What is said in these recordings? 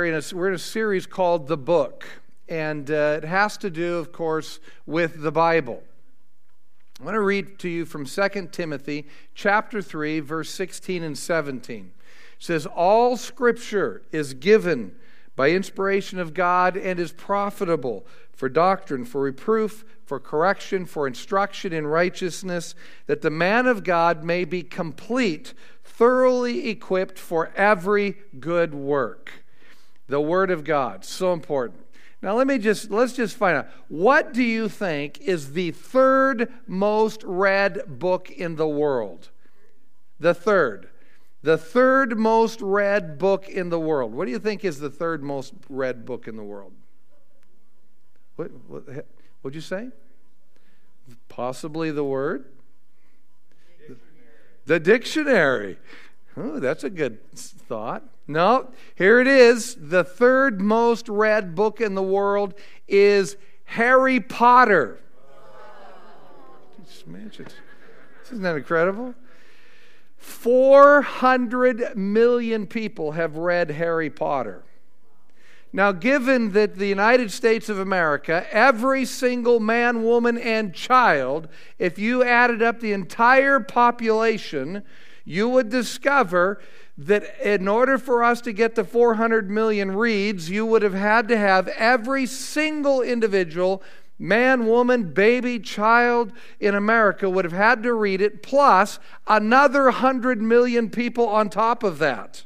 We're in a series called The Book, and uh, it has to do, of course, with the Bible. I want to read to you from 2 Timothy chapter 3, verse 16 and 17. It says, All scripture is given by inspiration of God and is profitable for doctrine, for reproof, for correction, for instruction in righteousness, that the man of God may be complete, thoroughly equipped for every good work the word of god. So important. Now let me just let's just find out. What do you think is the third most read book in the world? The third. The third most read book in the world. What do you think is the third most read book in the world? What what would you say? Possibly the word? The dictionary. Oh that's a good thought no, here it is. The third most read book in the world is Harry Potter. Isn't that incredible? 400 million people have read Harry Potter. Now, given that the United States of America, every single man, woman, and child, if you added up the entire population, you would discover that in order for us to get to 400 million reads, you would have had to have every single individual, man, woman, baby, child in America would have had to read it, plus another 100 million people on top of that,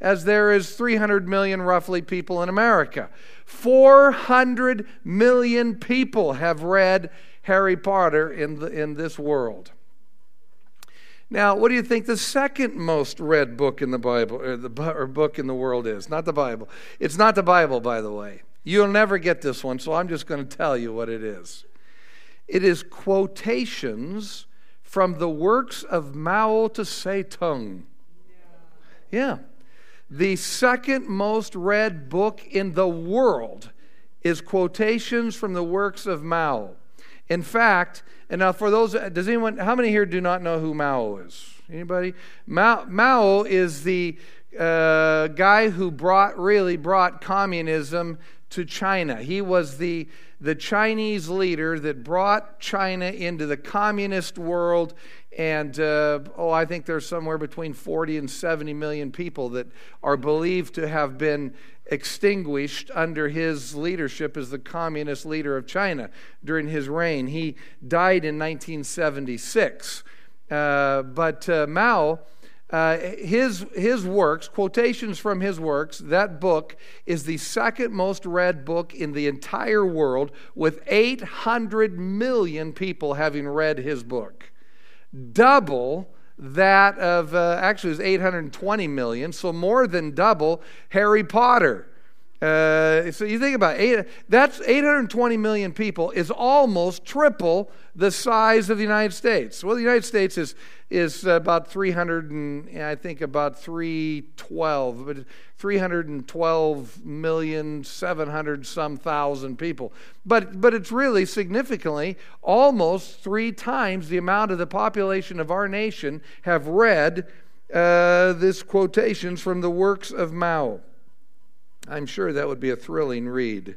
as there is 300 million roughly people in America. 400 million people have read Harry Potter in, the, in this world. Now, what do you think the second most read book in the Bible, or, the, or book in the world is? Not the Bible. It's not the Bible, by the way. You'll never get this one, so I'm just going to tell you what it is. It is quotations from the works of Mao Zedong. Yeah. The second most read book in the world is quotations from the works of Mao. In fact, and now for those, does anyone, how many here do not know who Mao is? Anybody? Mao, Mao is the uh, guy who brought, really brought communism to China. He was the, the Chinese leader that brought China into the communist world. And, uh, oh, I think there's somewhere between 40 and 70 million people that are believed to have been extinguished under his leadership as the communist leader of China during his reign. He died in 1976. Uh, but uh, Mao, uh, his, his works, quotations from his works, that book is the second most read book in the entire world, with 800 million people having read his book. Double that of uh, actually it was 820 million, so more than double Harry Potter. Uh, so you think about it, eight, that's 820 million people is almost triple the size of the United States. Well, the United States is is about 300 and I think about 312, but 312 million 700 some thousand people. But but it's really significantly almost three times the amount of the population of our nation have read uh, this quotations from the works of Mao. I'm sure that would be a thrilling read.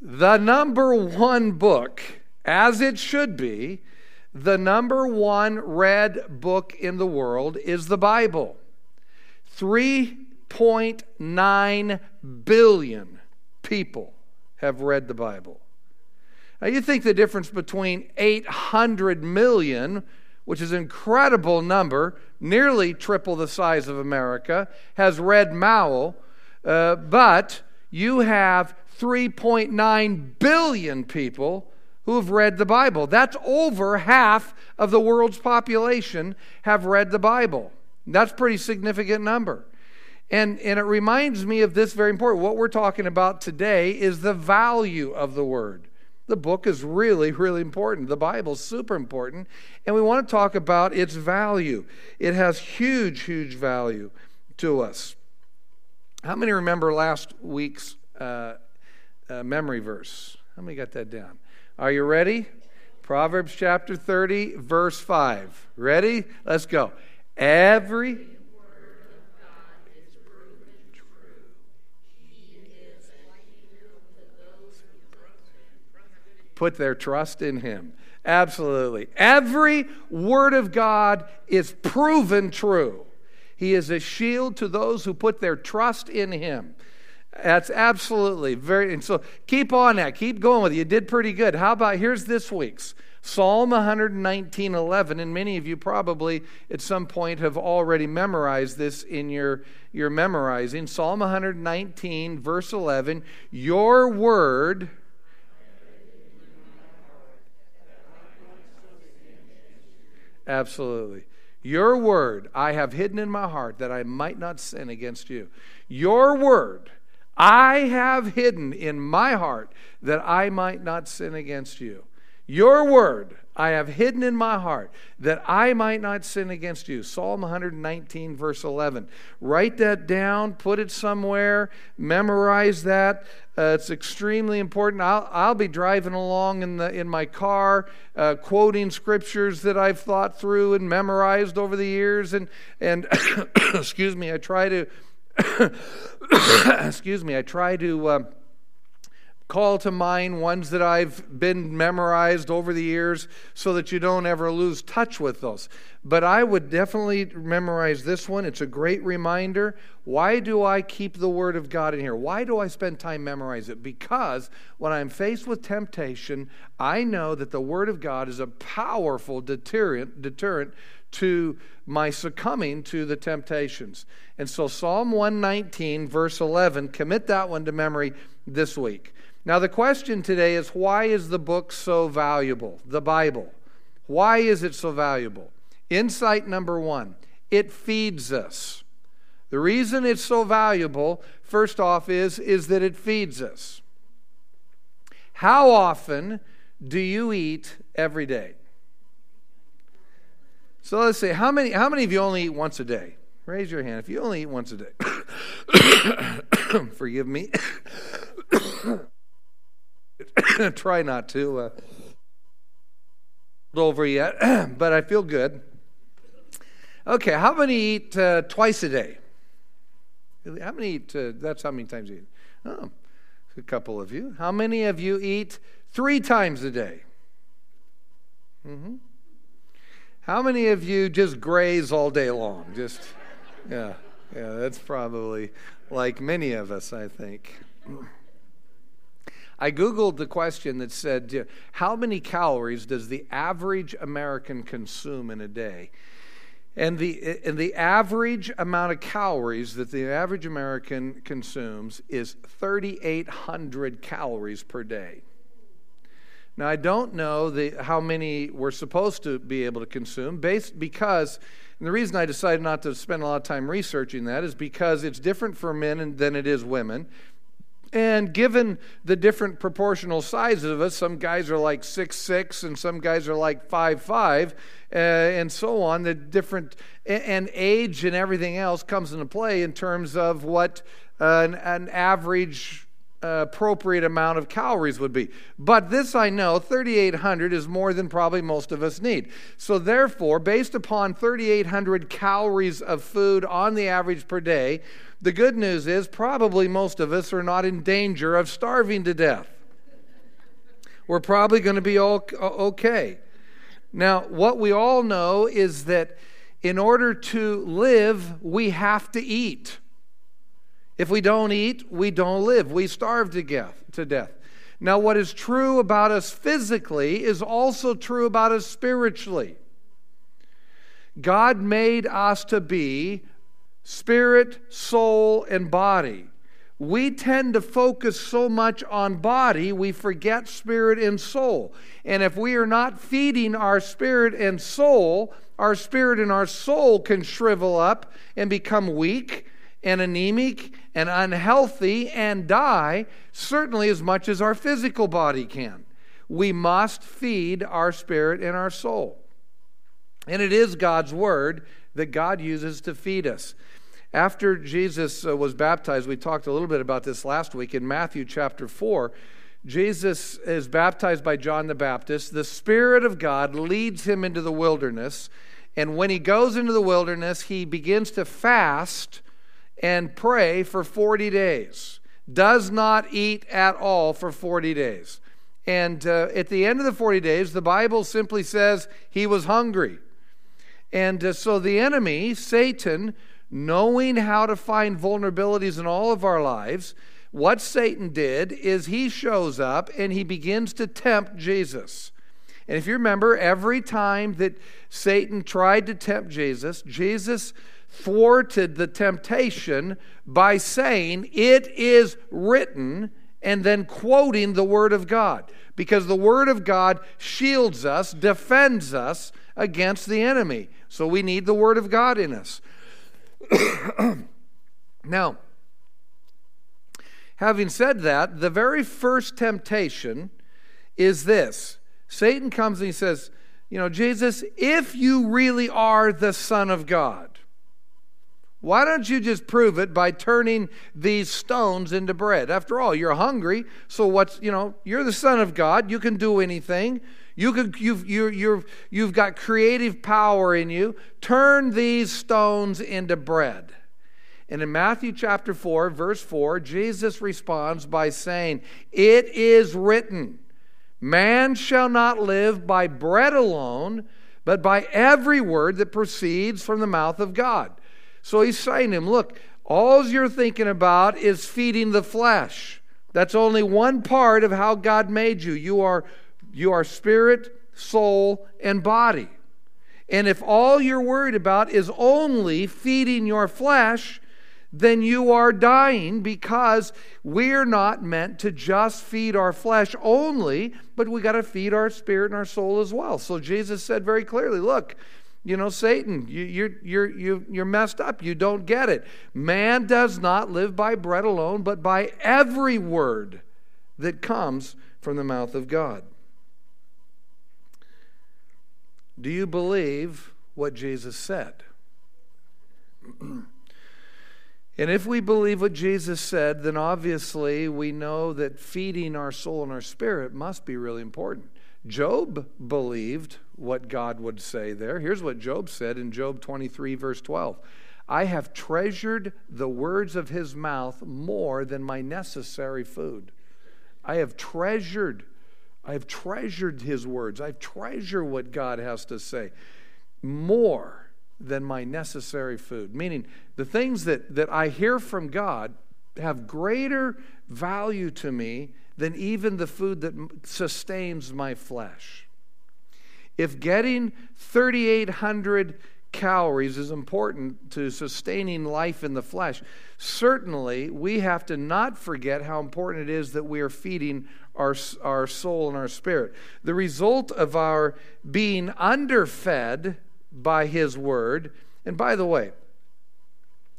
The number one book, as it should be, the number one read book in the world is the Bible. 3.9 billion people have read the Bible. Now, you think the difference between 800 million, which is an incredible number, nearly triple the size of America, has read Mao, uh, but you have 3.9 billion people who have read the Bible. That's over half of the world's population have read the Bible. That's a pretty significant number. And, and it reminds me of this very important. What we're talking about today is the value of the Word. The book is really, really important. The Bible is super important. And we want to talk about its value. It has huge, huge value to us. How many remember last week's uh, uh, memory verse? How many got that down? Are you ready? Proverbs chapter 30, verse 5. Ready? Let's go. Every put their trust in him. Absolutely. Every word of God is proven true. He is a shield to those who put their trust in him. That's absolutely very, and so keep on that. Keep going with it. You did pretty good. How about here's this week's Psalm 119 11. And many of you probably at some point have already memorized this in your, your memorizing. Psalm 119, verse 11. Your word. Absolutely. Your word I have hidden in my heart that I might not sin against you. Your word I have hidden in my heart that I might not sin against you. Your word I have hidden in my heart that I might not sin against you. Psalm 119, verse 11. Write that down, put it somewhere, memorize that. Uh, it's extremely important. I'll, I'll be driving along in, the, in my car, uh, quoting scriptures that I've thought through and memorized over the years. And, and excuse me, I try to excuse me, I try to uh, call to mind ones that I've been memorized over the years so that you don't ever lose touch with those. But I would definitely memorize this one. It's a great reminder. Why do I keep the Word of God in here? Why do I spend time memorize it? Because when I'm faced with temptation, I know that the Word of God is a powerful deterrent, deterrent to my succumbing to the temptations. And so, Psalm 119, verse 11, commit that one to memory this week. Now, the question today is why is the book so valuable? The Bible. Why is it so valuable? Insight number one it feeds us. The reason it's so valuable, first off, is, is that it feeds us. How often do you eat every day? So let's say, how many, how many of you only eat once a day? Raise your hand if you only eat once a day. Forgive me. Try not to. Uh, over yet, but I feel good. Okay, how many eat uh, twice a day? How many eat? Uh, that's how many times you eat. Oh, a couple of you. How many of you eat three times a day? Mm-hmm. How many of you just graze all day long? Just, yeah, yeah, that's probably like many of us, I think. I Googled the question that said, How many calories does the average American consume in a day? And the, and the average amount of calories that the average American consumes is 3,800 calories per day. Now, I don't know the, how many we're supposed to be able to consume, based because, and the reason I decided not to spend a lot of time researching that is because it's different for men than it is women. And given the different proportional sizes of us, some guys are like six six, and some guys are like five five, uh, and so on. The different and age and everything else comes into play in terms of what uh, an, an average appropriate amount of calories would be. But this I know 3,800 is more than probably most of us need. So, therefore, based upon 3,800 calories of food on the average per day, the good news is probably most of us are not in danger of starving to death. We're probably going to be okay. Now, what we all know is that in order to live, we have to eat. If we don't eat, we don't live. We starve to death. To death. Now, what is true about us physically is also true about us spiritually. God made us to be spirit, soul, and body. We tend to focus so much on body, we forget spirit and soul. And if we are not feeding our spirit and soul, our spirit and our soul can shrivel up and become weak and anemic and unhealthy and die, certainly as much as our physical body can. We must feed our spirit and our soul. And it is God's word that God uses to feed us. After Jesus uh, was baptized, we talked a little bit about this last week in Matthew chapter 4. Jesus is baptized by John the Baptist. The Spirit of God leads him into the wilderness. And when he goes into the wilderness, he begins to fast and pray for 40 days. Does not eat at all for 40 days. And uh, at the end of the 40 days, the Bible simply says he was hungry. And uh, so the enemy, Satan, knowing how to find vulnerabilities in all of our lives, what Satan did is he shows up and he begins to tempt Jesus. And if you remember, every time that Satan tried to tempt Jesus, Jesus thwarted the temptation by saying, It is written, and then quoting the Word of God. Because the Word of God shields us, defends us against the enemy. So we need the Word of God in us. now, having said that, the very first temptation is this Satan comes and he says, You know, Jesus, if you really are the Son of God, why don't you just prove it by turning these stones into bread? After all, you're hungry, so what's, you know, you're the Son of God, you can do anything. You can, you've, you you've, you've got creative power in you. Turn these stones into bread. And in Matthew chapter 4, verse 4, Jesus responds by saying, It is written. Man shall not live by bread alone, but by every word that proceeds from the mouth of God. So he's saying to him, Look, all you're thinking about is feeding the flesh. That's only one part of how God made you. You are, you are spirit, soul, and body. And if all you're worried about is only feeding your flesh, then you are dying because we're not meant to just feed our flesh only, but we got to feed our spirit and our soul as well. So Jesus said very clearly, look, you know, Satan, you, you're, you're, you, you're messed up. You don't get it. Man does not live by bread alone, but by every word that comes from the mouth of God. Do you believe what Jesus said? And if we believe what Jesus said, then obviously we know that feeding our soul and our spirit must be really important. Job believed what God would say there. Here's what Job said in Job 23, verse 12 I have treasured the words of his mouth more than my necessary food. I have treasured, I have treasured his words. I treasure what God has to say more than my necessary food. Meaning, the things that, that I hear from God have greater value to me than even the food that sustains my flesh. If getting 3,800 calories is important to sustaining life in the flesh, certainly we have to not forget how important it is that we are feeding our, our soul and our spirit. The result of our being underfed by His Word. And by the way,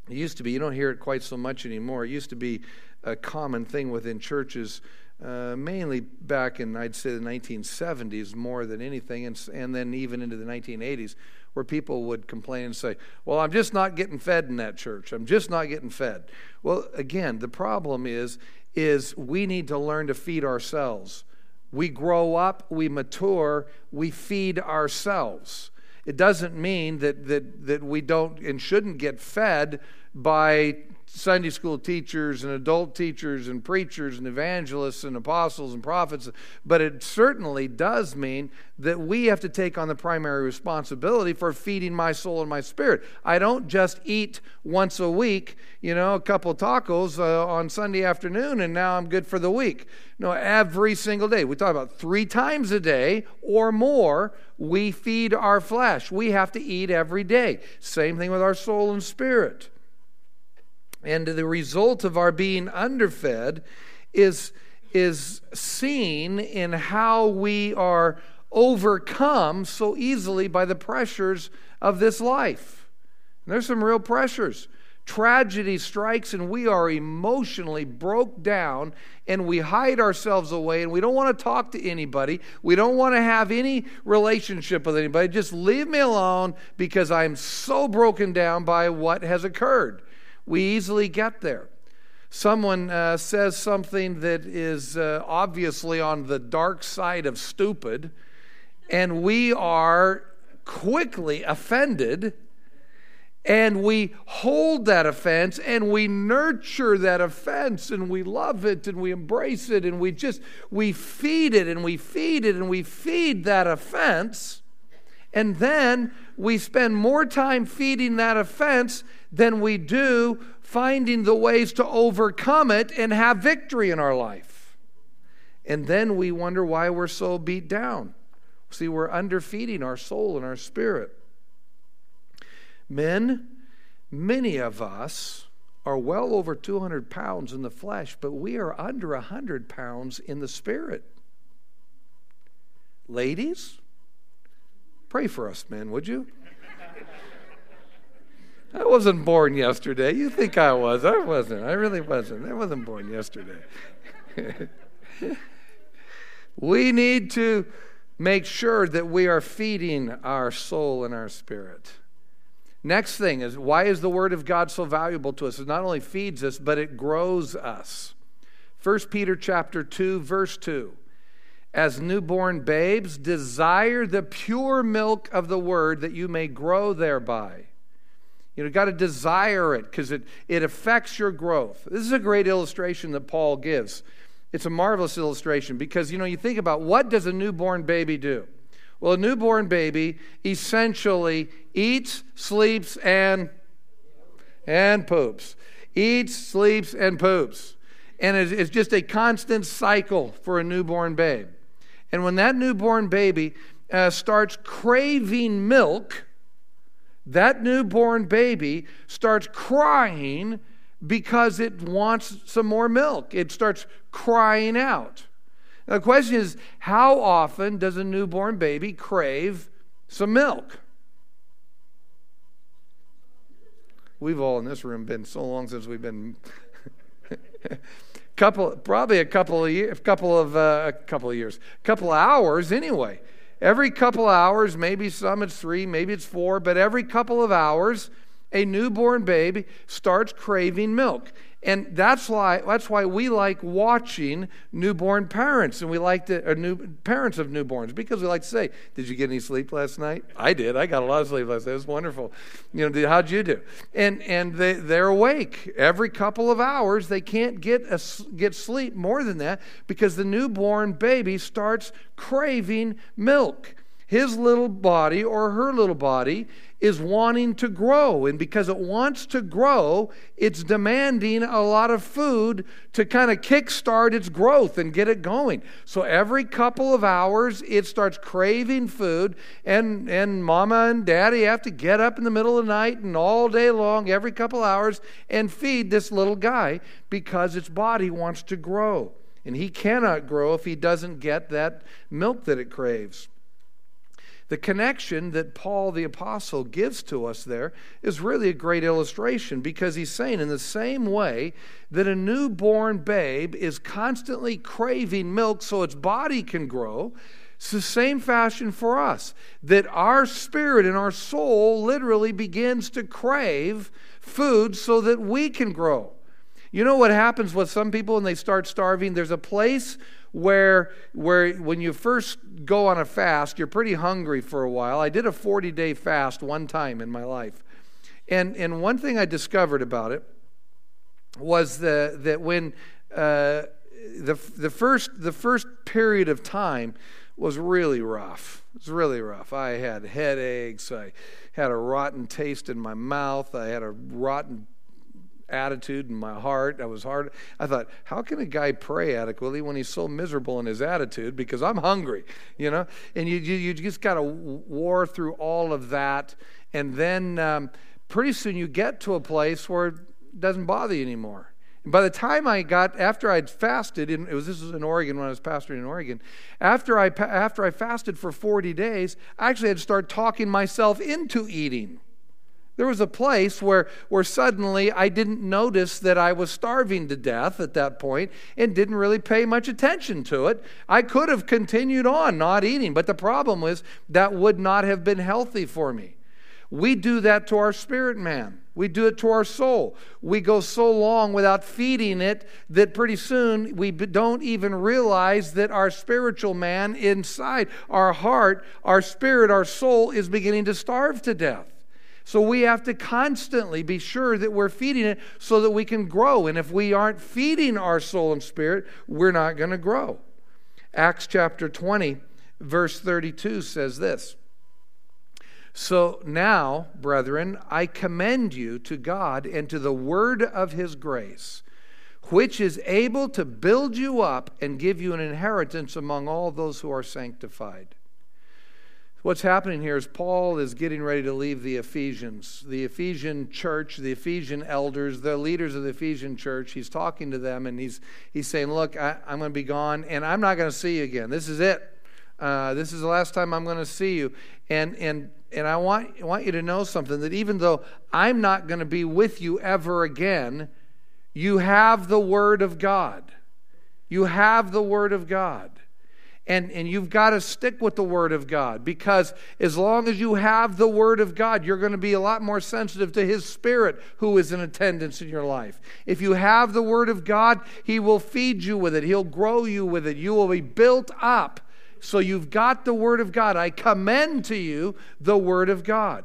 it used to be, you don't hear it quite so much anymore. It used to be a common thing within churches, uh, mainly back in, I'd say, the 1970s more than anything, and, and then even into the 1980s, where people would complain and say, Well, I'm just not getting fed in that church. I'm just not getting fed. Well, again, the problem is, is we need to learn to feed ourselves. We grow up, we mature, we feed ourselves. It doesn't mean that, that, that we don't and shouldn't get fed by Sunday school teachers and adult teachers and preachers and evangelists and apostles and prophets, but it certainly does mean that we have to take on the primary responsibility for feeding my soul and my spirit. I don't just eat once a week, you know, a couple tacos uh, on Sunday afternoon and now I'm good for the week. No, every single day. We talk about three times a day or more, we feed our flesh. We have to eat every day. Same thing with our soul and spirit. And the result of our being underfed is, is seen in how we are overcome so easily by the pressures of this life. And there's some real pressures. Tragedy strikes and we are emotionally broke down and we hide ourselves away and we don't want to talk to anybody. We don't want to have any relationship with anybody. Just leave me alone because I'm so broken down by what has occurred. We easily get there. Someone uh, says something that is uh, obviously on the dark side of stupid, and we are quickly offended and we hold that offense and we nurture that offense and we love it and we embrace it and we just we feed it and we feed it and we feed that offense and then we spend more time feeding that offense than we do finding the ways to overcome it and have victory in our life. And then we wonder why we're so beat down. See we're underfeeding our soul and our spirit. Men, many of us are well over 200 pounds in the flesh, but we are under 100 pounds in the spirit. Ladies, pray for us, men, would you? I wasn't born yesterday. You think I was. I wasn't. I really wasn't. I wasn't born yesterday. we need to make sure that we are feeding our soul and our spirit. Next thing is why is the Word of God so valuable to us? It not only feeds us, but it grows us. 1 Peter chapter 2, verse 2. As newborn babes, desire the pure milk of the word that you may grow thereby. You know, got to desire it because it, it affects your growth. This is a great illustration that Paul gives. It's a marvelous illustration because, you know, you think about what does a newborn baby do? Well, a newborn baby essentially eats, sleeps, and and poops. Eats, sleeps, and poops. And it's just a constant cycle for a newborn babe. And when that newborn baby uh, starts craving milk, that newborn baby starts crying because it wants some more milk. It starts crying out. Now, the question is how often does a newborn baby crave some milk? We've all in this room been so long since we've been couple probably a couple of years, couple of uh, a couple of years, couple of hours anyway. Every couple of hours, maybe some it's three, maybe it's four, but every couple of hours, a newborn baby starts craving milk. And that's why that's why we like watching newborn parents and we like to or uh, new parents of newborns because we like to say, "Did you get any sleep last night?" I did. I got a lot of sleep last night. It was wonderful. You know, how'd you do? And and they they're awake every couple of hours. They can't get a, get sleep more than that because the newborn baby starts craving milk. His little body or her little body is wanting to grow. And because it wants to grow, it's demanding a lot of food to kind of kickstart its growth and get it going. So every couple of hours, it starts craving food. And, and mama and daddy have to get up in the middle of the night and all day long, every couple hours, and feed this little guy because its body wants to grow. And he cannot grow if he doesn't get that milk that it craves. The connection that Paul the Apostle gives to us there is really a great illustration because he's saying, in the same way that a newborn babe is constantly craving milk so its body can grow, it's the same fashion for us that our spirit and our soul literally begins to crave food so that we can grow. You know what happens with some people when they start starving? There's a place where, where when you first go on a fast, you're pretty hungry for a while. I did a 40 day fast one time in my life. And, and one thing I discovered about it was the, that when uh, the, the, first, the first period of time was really rough. It was really rough. I had headaches. I had a rotten taste in my mouth. I had a rotten attitude in my heart. I was hard. I thought, how can a guy pray adequately when he's so miserable in his attitude? Because I'm hungry, you know. And you you, you just got to war through all of that, and then um, pretty soon you get to a place where it doesn't bother you anymore. And by the time I got after I'd fasted, it was this was in Oregon when I was pastoring in Oregon. After I after I fasted for 40 days, I actually had to start talking myself into eating. There was a place where, where suddenly I didn't notice that I was starving to death at that point and didn't really pay much attention to it. I could have continued on not eating, but the problem was that would not have been healthy for me. We do that to our spirit man. We do it to our soul. We go so long without feeding it that pretty soon we don't even realize that our spiritual man inside, our heart, our spirit, our soul is beginning to starve to death. So we have to constantly be sure that we're feeding it so that we can grow. And if we aren't feeding our soul and spirit, we're not going to grow. Acts chapter 20, verse 32 says this So now, brethren, I commend you to God and to the word of his grace, which is able to build you up and give you an inheritance among all those who are sanctified. What's happening here is Paul is getting ready to leave the Ephesians, the Ephesian church, the Ephesian elders, the leaders of the Ephesian church. He's talking to them and he's, he's saying, Look, I, am going to be gone and I'm not going to see you again. This is it. Uh, this is the last time I'm going to see you. And, and, and I want, want you to know something that even though I'm not going to be with you ever again, you have the Word of God. You have the Word of God. And, and you've got to stick with the Word of God because as long as you have the Word of God, you're going to be a lot more sensitive to His Spirit who is in attendance in your life. If you have the Word of God, He will feed you with it, He'll grow you with it. You will be built up. So you've got the Word of God. I commend to you the Word of God.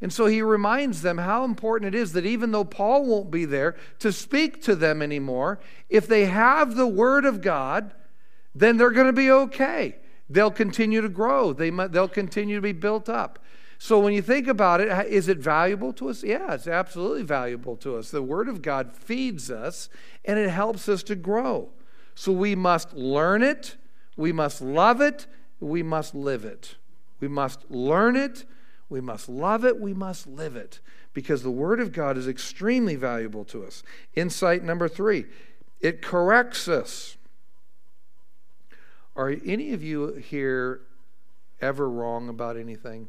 And so he reminds them how important it is that even though Paul won't be there to speak to them anymore, if they have the Word of God, then they're going to be okay. They'll continue to grow, they, they'll continue to be built up. So when you think about it, is it valuable to us? Yeah, it's absolutely valuable to us. The Word of God feeds us and it helps us to grow. So we must learn it, we must love it, we must live it. We must learn it, we must love it, we must live it. Because the Word of God is extremely valuable to us. Insight number three it corrects us. Are any of you here ever wrong about anything?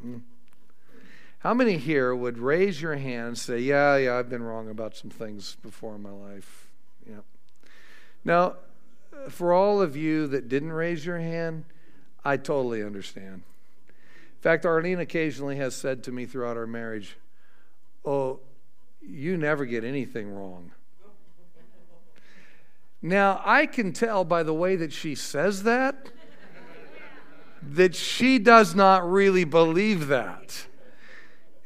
Hmm. How many here would raise your hand and say, Yeah, yeah, I've been wrong about some things before in my life? Yeah. Now, for all of you that didn't raise your hand, I totally understand. In fact, Arlene occasionally has said to me throughout our marriage, Oh, you never get anything wrong. Now, I can tell by the way that she says that that she does not really believe that.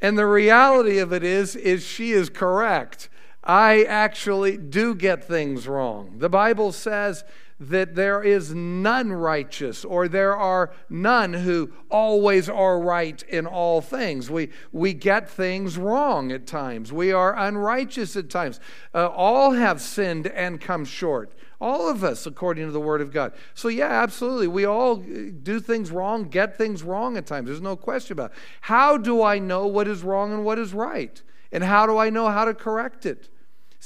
And the reality of it is is she is correct. I actually do get things wrong. The Bible says that there is none righteous, or there are none who always are right in all things. We, we get things wrong at times, we are unrighteous at times. Uh, all have sinned and come short. All of us, according to the Word of God. So, yeah, absolutely. We all do things wrong, get things wrong at times. There's no question about it. How do I know what is wrong and what is right? And how do I know how to correct it?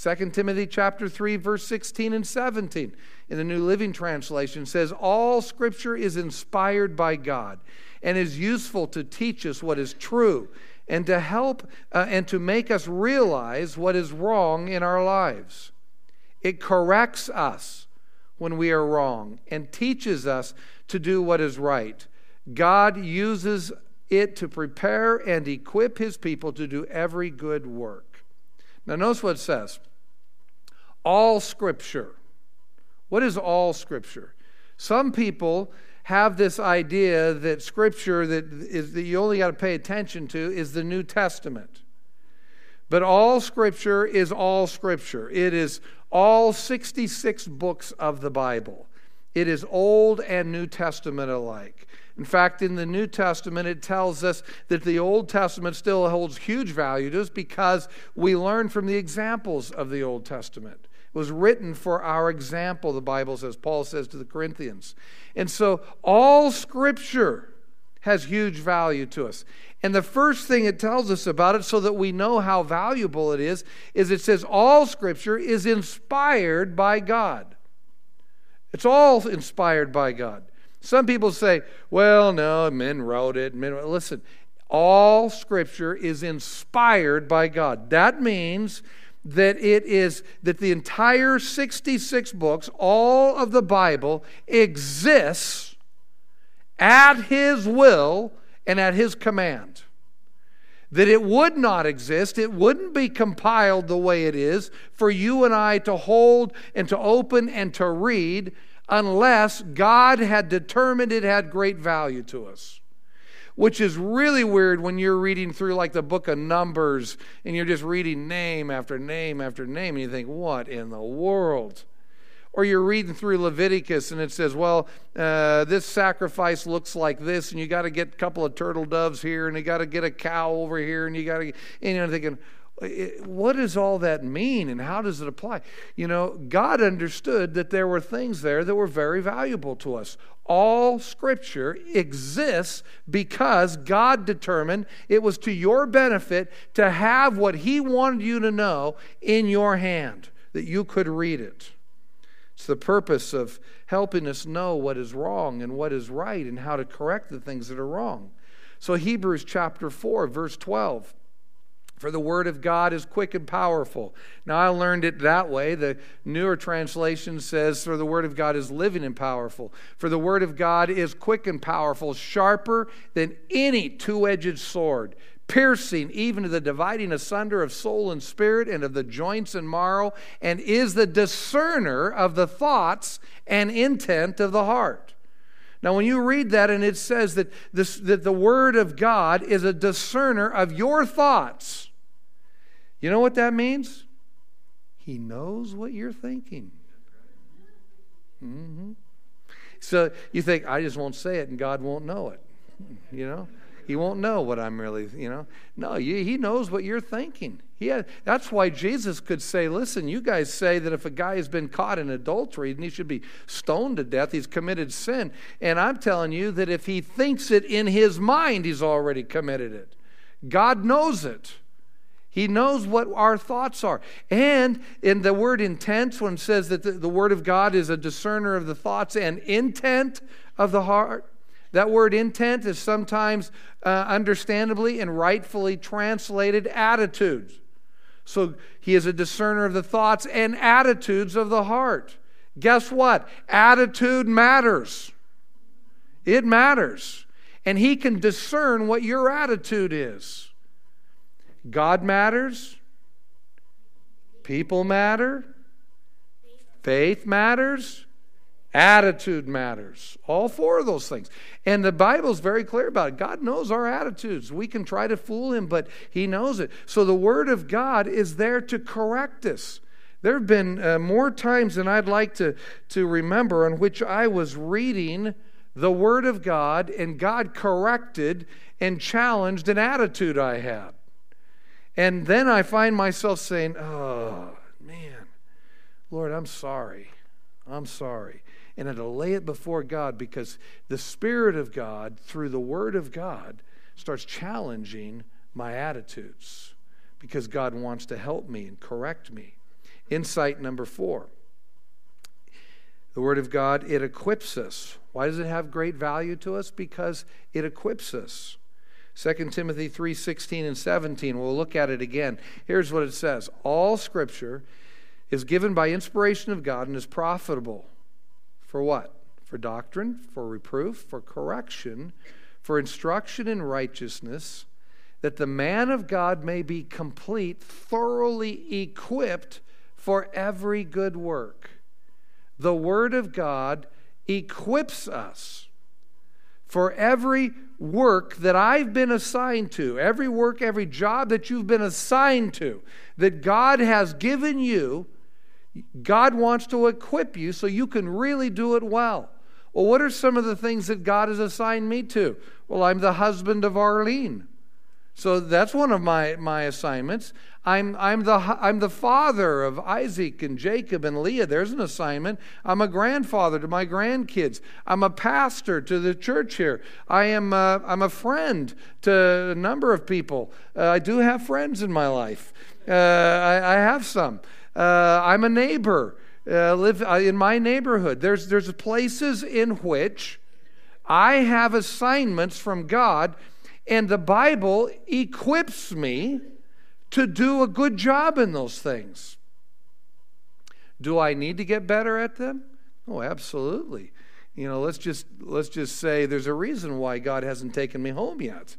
2 Timothy chapter 3 verse 16 and 17 in the New Living Translation says all scripture is inspired by God and is useful to teach us what is true and to help uh, and to make us realize what is wrong in our lives. It corrects us when we are wrong and teaches us to do what is right. God uses it to prepare and equip his people to do every good work. Now, notice what it says all scripture. What is all scripture? Some people have this idea that scripture that is that you only got to pay attention to is the New Testament. But all scripture is all scripture. It is all 66 books of the Bible. It is Old and New Testament alike. In fact, in the New Testament, it tells us that the Old Testament still holds huge value to us because we learn from the examples of the Old Testament. It was written for our example, the Bible says, Paul says to the Corinthians. And so all scripture has huge value to us. And the first thing it tells us about it, so that we know how valuable it is, is it says all scripture is inspired by God. It's all inspired by God. Some people say, well, no, men wrote it. Men, listen, all scripture is inspired by God. That means that it is that the entire 66 books, all of the Bible, exists at His will and at His command. That it would not exist, it wouldn't be compiled the way it is for you and I to hold and to open and to read unless God had determined it had great value to us. Which is really weird when you're reading through like the book of Numbers and you're just reading name after name after name and you think, what in the world? Or you're reading through Leviticus and it says, well, uh, this sacrifice looks like this, and you got to get a couple of turtle doves here, and you got to get a cow over here, and you got to, and you're thinking, what does all that mean and how does it apply? You know, God understood that there were things there that were very valuable to us. All scripture exists because God determined it was to your benefit to have what He wanted you to know in your hand, that you could read it. It's the purpose of helping us know what is wrong and what is right and how to correct the things that are wrong. So, Hebrews chapter 4, verse 12. For the word of God is quick and powerful. Now, I learned it that way. The newer translation says, For the word of God is living and powerful. For the word of God is quick and powerful, sharper than any two edged sword, piercing even to the dividing asunder of soul and spirit and of the joints and marrow, and is the discerner of the thoughts and intent of the heart. Now, when you read that and it says that, this, that the Word of God is a discerner of your thoughts, you know what that means? He knows what you're thinking. Mm-hmm. So you think, I just won't say it and God won't know it. You know? He won't know what I'm really, you know. No, he knows what you're thinking. He had, that's why Jesus could say, listen, you guys say that if a guy has been caught in adultery, and he should be stoned to death. He's committed sin. And I'm telling you that if he thinks it in his mind, he's already committed it. God knows it. He knows what our thoughts are. And in the word intent, when it says that the, the, Word of God is a discerner of the thoughts and intent of the heart, that word intent is sometimes uh, understandably and rightfully translated attitudes. So he is a discerner of the thoughts and attitudes of the heart. Guess what? Attitude matters. It matters. And he can discern what your attitude is. God matters, people matter, faith matters, attitude matters. All four of those things. And the Bible's very clear about it. God knows our attitudes. We can try to fool him, but he knows it. So the Word of God is there to correct us. There have been uh, more times than I'd like to, to remember on which I was reading the Word of God and God corrected and challenged an attitude I had. And then I find myself saying, Oh, man, Lord, I'm sorry. I'm sorry. And I lay it before God because the Spirit of God, through the Word of God, starts challenging my attitudes because God wants to help me and correct me. Insight number four the Word of God, it equips us. Why does it have great value to us? Because it equips us. 2 Timothy 3:16 and 17. We'll look at it again. Here's what it says All scripture is given by inspiration of God and is profitable. For what? For doctrine, for reproof, for correction, for instruction in righteousness, that the man of God may be complete, thoroughly equipped for every good work. The Word of God equips us for every work that I've been assigned to, every work, every job that you've been assigned to, that God has given you, God wants to equip you so you can really do it well. Well, what are some of the things that God has assigned me to? Well, I'm the husband of Arlene. So that's one of my, my assignments. I'm, I'm, the, I'm the father of Isaac and Jacob and Leah. There's an assignment. I'm a grandfather to my grandkids. I'm a pastor to the church here. I am a, I'm a friend to a number of people. Uh, I do have friends in my life. Uh, I, I, have some. Uh, I'm a neighbor. Uh, live uh, in my neighborhood. There's, there's places in which I have assignments from God and the Bible equips me to do a good job in those things. Do I need to get better at them? Oh, absolutely. You know, let's just let's just say there's a reason why God hasn't taken me home yet.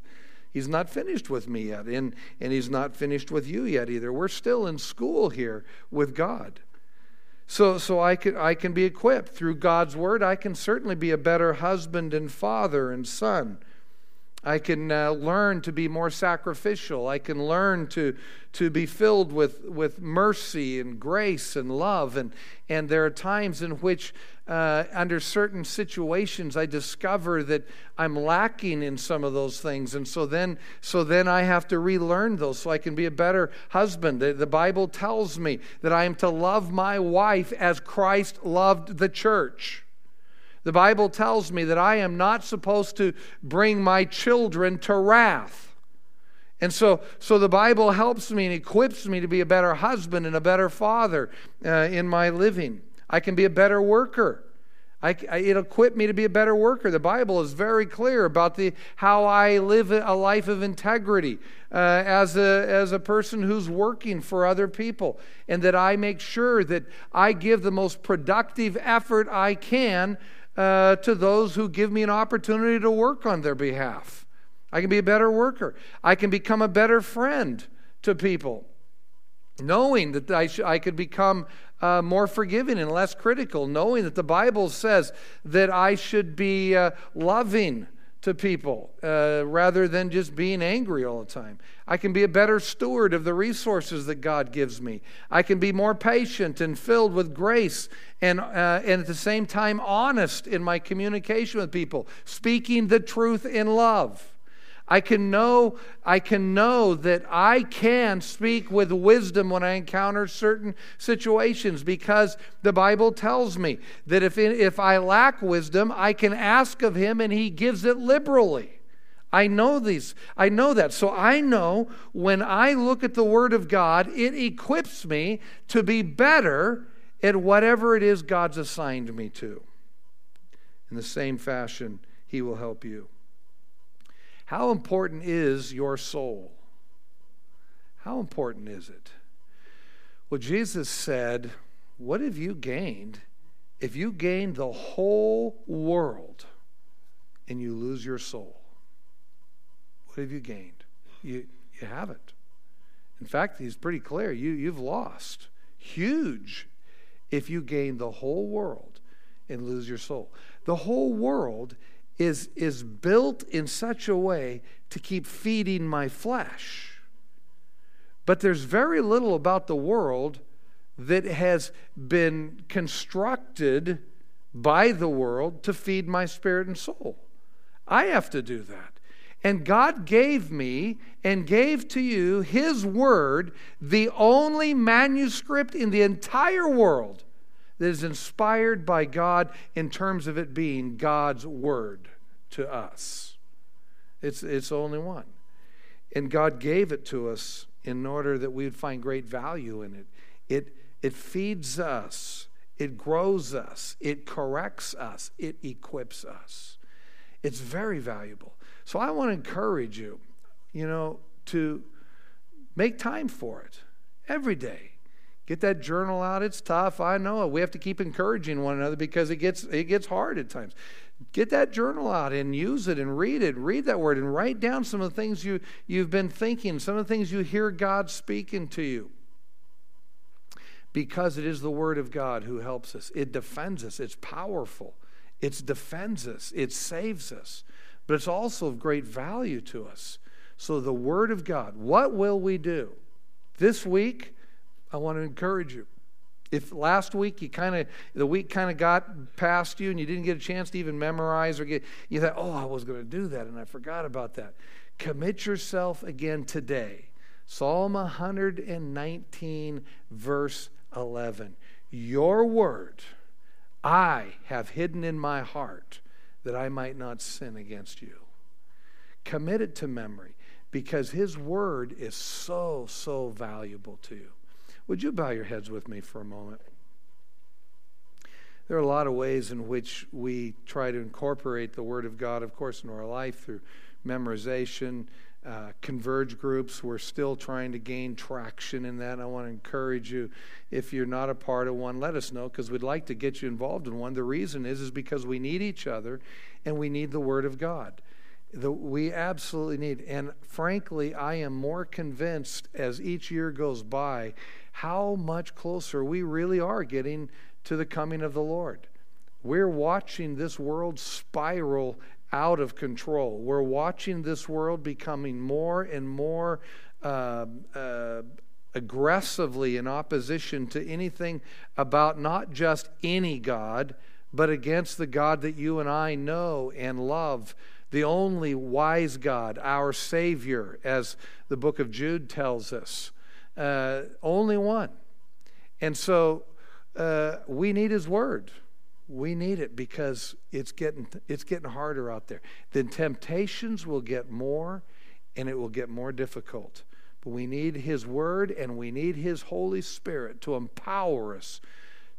He's not finished with me yet, and, and he's not finished with you yet either. We're still in school here with God. So, so I, can, I can be equipped through God's word. I can certainly be a better husband and father and son. I can uh, learn to be more sacrificial. I can learn to, to be filled with, with mercy and grace and love. And, and there are times in which, uh, under certain situations, I discover that I'm lacking in some of those things. And so then, so then I have to relearn those so I can be a better husband. The, the Bible tells me that I am to love my wife as Christ loved the church. The Bible tells me that I am not supposed to bring my children to wrath. And so, so the Bible helps me and equips me to be a better husband and a better father uh, in my living. I can be a better worker. I, I, it equipped me to be a better worker. The Bible is very clear about the, how I live a life of integrity uh, as, a, as a person who's working for other people, and that I make sure that I give the most productive effort I can uh, to those who give me an opportunity to work on their behalf. I can be a better worker. I can become a better friend to people, knowing that I, sh- I could become uh, more forgiving and less critical, knowing that the Bible says that I should be uh, loving to people uh, rather than just being angry all the time. I can be a better steward of the resources that God gives me. I can be more patient and filled with grace and, uh, and at the same time honest in my communication with people, speaking the truth in love. I can know I can know that I can speak with wisdom when I encounter certain situations because the Bible tells me that if if I lack wisdom, I can ask of him and he gives it liberally. I know these. I know that. So I know when I look at the word of God, it equips me to be better at whatever it is God's assigned me to. In the same fashion, he will help you. How important is your soul? How important is it? Well, Jesus said, What have you gained if you gain the whole world and you lose your soul? What have you gained? You, you haven't. In fact, he's pretty clear. You, you've lost. Huge if you gain the whole world and lose your soul. The whole world is, is built in such a way to keep feeding my flesh. But there's very little about the world that has been constructed by the world to feed my spirit and soul. I have to do that. And God gave me and gave to you His Word, the only manuscript in the entire world that is inspired by God in terms of it being God's Word to us. It's, it's only one. And God gave it to us in order that we would find great value in it. It, it feeds us, it grows us, it corrects us, it equips us. It's very valuable. So I want to encourage you, you know, to make time for it every day. Get that journal out. It's tough. I know. We have to keep encouraging one another because it gets it gets hard at times. Get that journal out and use it and read it. Read that word and write down some of the things you, you've been thinking, some of the things you hear God speaking to you. Because it is the Word of God who helps us. It defends us. It's powerful. It defends us. It saves us. But it's also of great value to us. So, the Word of God, what will we do? This week, I want to encourage you. If last week you kind of the week kind of got past you and you didn't get a chance to even memorize or get you thought, "Oh, I was going to do that and I forgot about that." Commit yourself again today. Psalm 119 verse 11. Your word I have hidden in my heart that I might not sin against you. Commit it to memory because his word is so so valuable to you. Would you bow your heads with me for a moment? There are a lot of ways in which we try to incorporate the Word of God, of course, into our life through memorization, uh, converge groups. We're still trying to gain traction in that. I want to encourage you, if you're not a part of one, let us know because we'd like to get you involved in one. The reason is is because we need each other and we need the Word of God. The, we absolutely need. And frankly, I am more convinced as each year goes by how much closer we really are getting to the coming of the Lord. We're watching this world spiral out of control. We're watching this world becoming more and more uh, uh, aggressively in opposition to anything about not just any God, but against the God that you and I know and love, the only wise God, our Savior, as the book of Jude tells us. Uh, only one. And so uh, we need His Word. We need it because it's getting, it's getting harder out there. The temptations will get more and it will get more difficult. But we need His Word and we need His Holy Spirit to empower us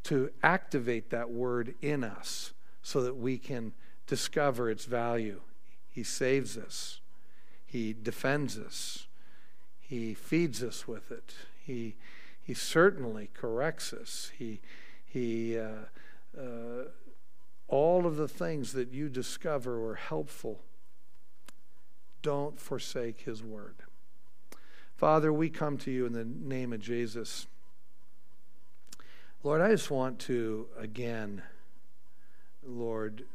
to activate that Word in us so that we can discover its value. He saves us, He defends us, He feeds us with it. He, he certainly corrects us. He, he, uh, uh, all of the things that you discover were helpful. Don't forsake His word. Father, we come to you in the name of Jesus. Lord, I just want to, again, Lord,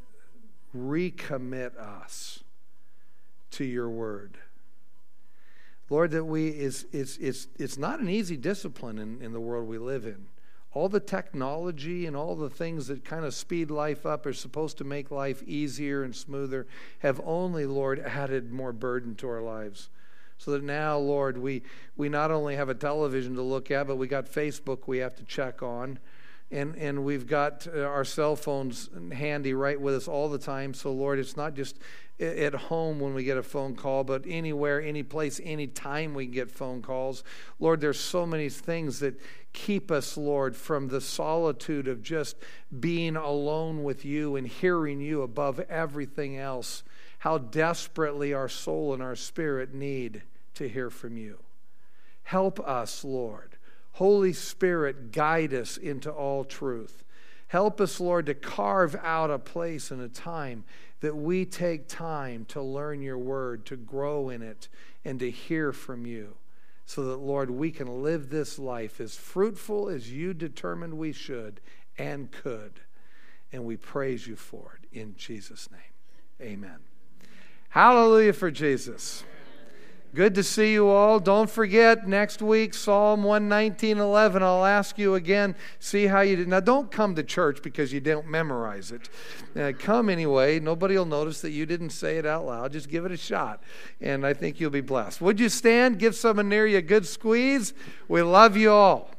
recommit us to your word. Lord, that we is it's it's it's not an easy discipline in, in the world we live in. All the technology and all the things that kind of speed life up are supposed to make life easier and smoother have only, Lord, added more burden to our lives. So that now, Lord, we, we not only have a television to look at, but we got Facebook we have to check on. And, and we've got uh, our cell phones handy right with us all the time. So, Lord, it's not just at home when we get a phone call, but anywhere, any place, any time we get phone calls. Lord, there's so many things that keep us, Lord, from the solitude of just being alone with you and hearing you above everything else how desperately our soul and our spirit need to hear from you. Help us, Lord. Holy Spirit, guide us into all truth. Help us, Lord, to carve out a place and a time that we take time to learn your word, to grow in it, and to hear from you. So that, Lord, we can live this life as fruitful as you determined we should and could. And we praise you for it in Jesus' name. Amen. Hallelujah for Jesus. Good to see you all. Don't forget next week, Psalm 119 11. I'll ask you again, see how you did. Now, don't come to church because you don't memorize it. Uh, come anyway. Nobody will notice that you didn't say it out loud. Just give it a shot, and I think you'll be blessed. Would you stand? Give someone near you a good squeeze. We love you all.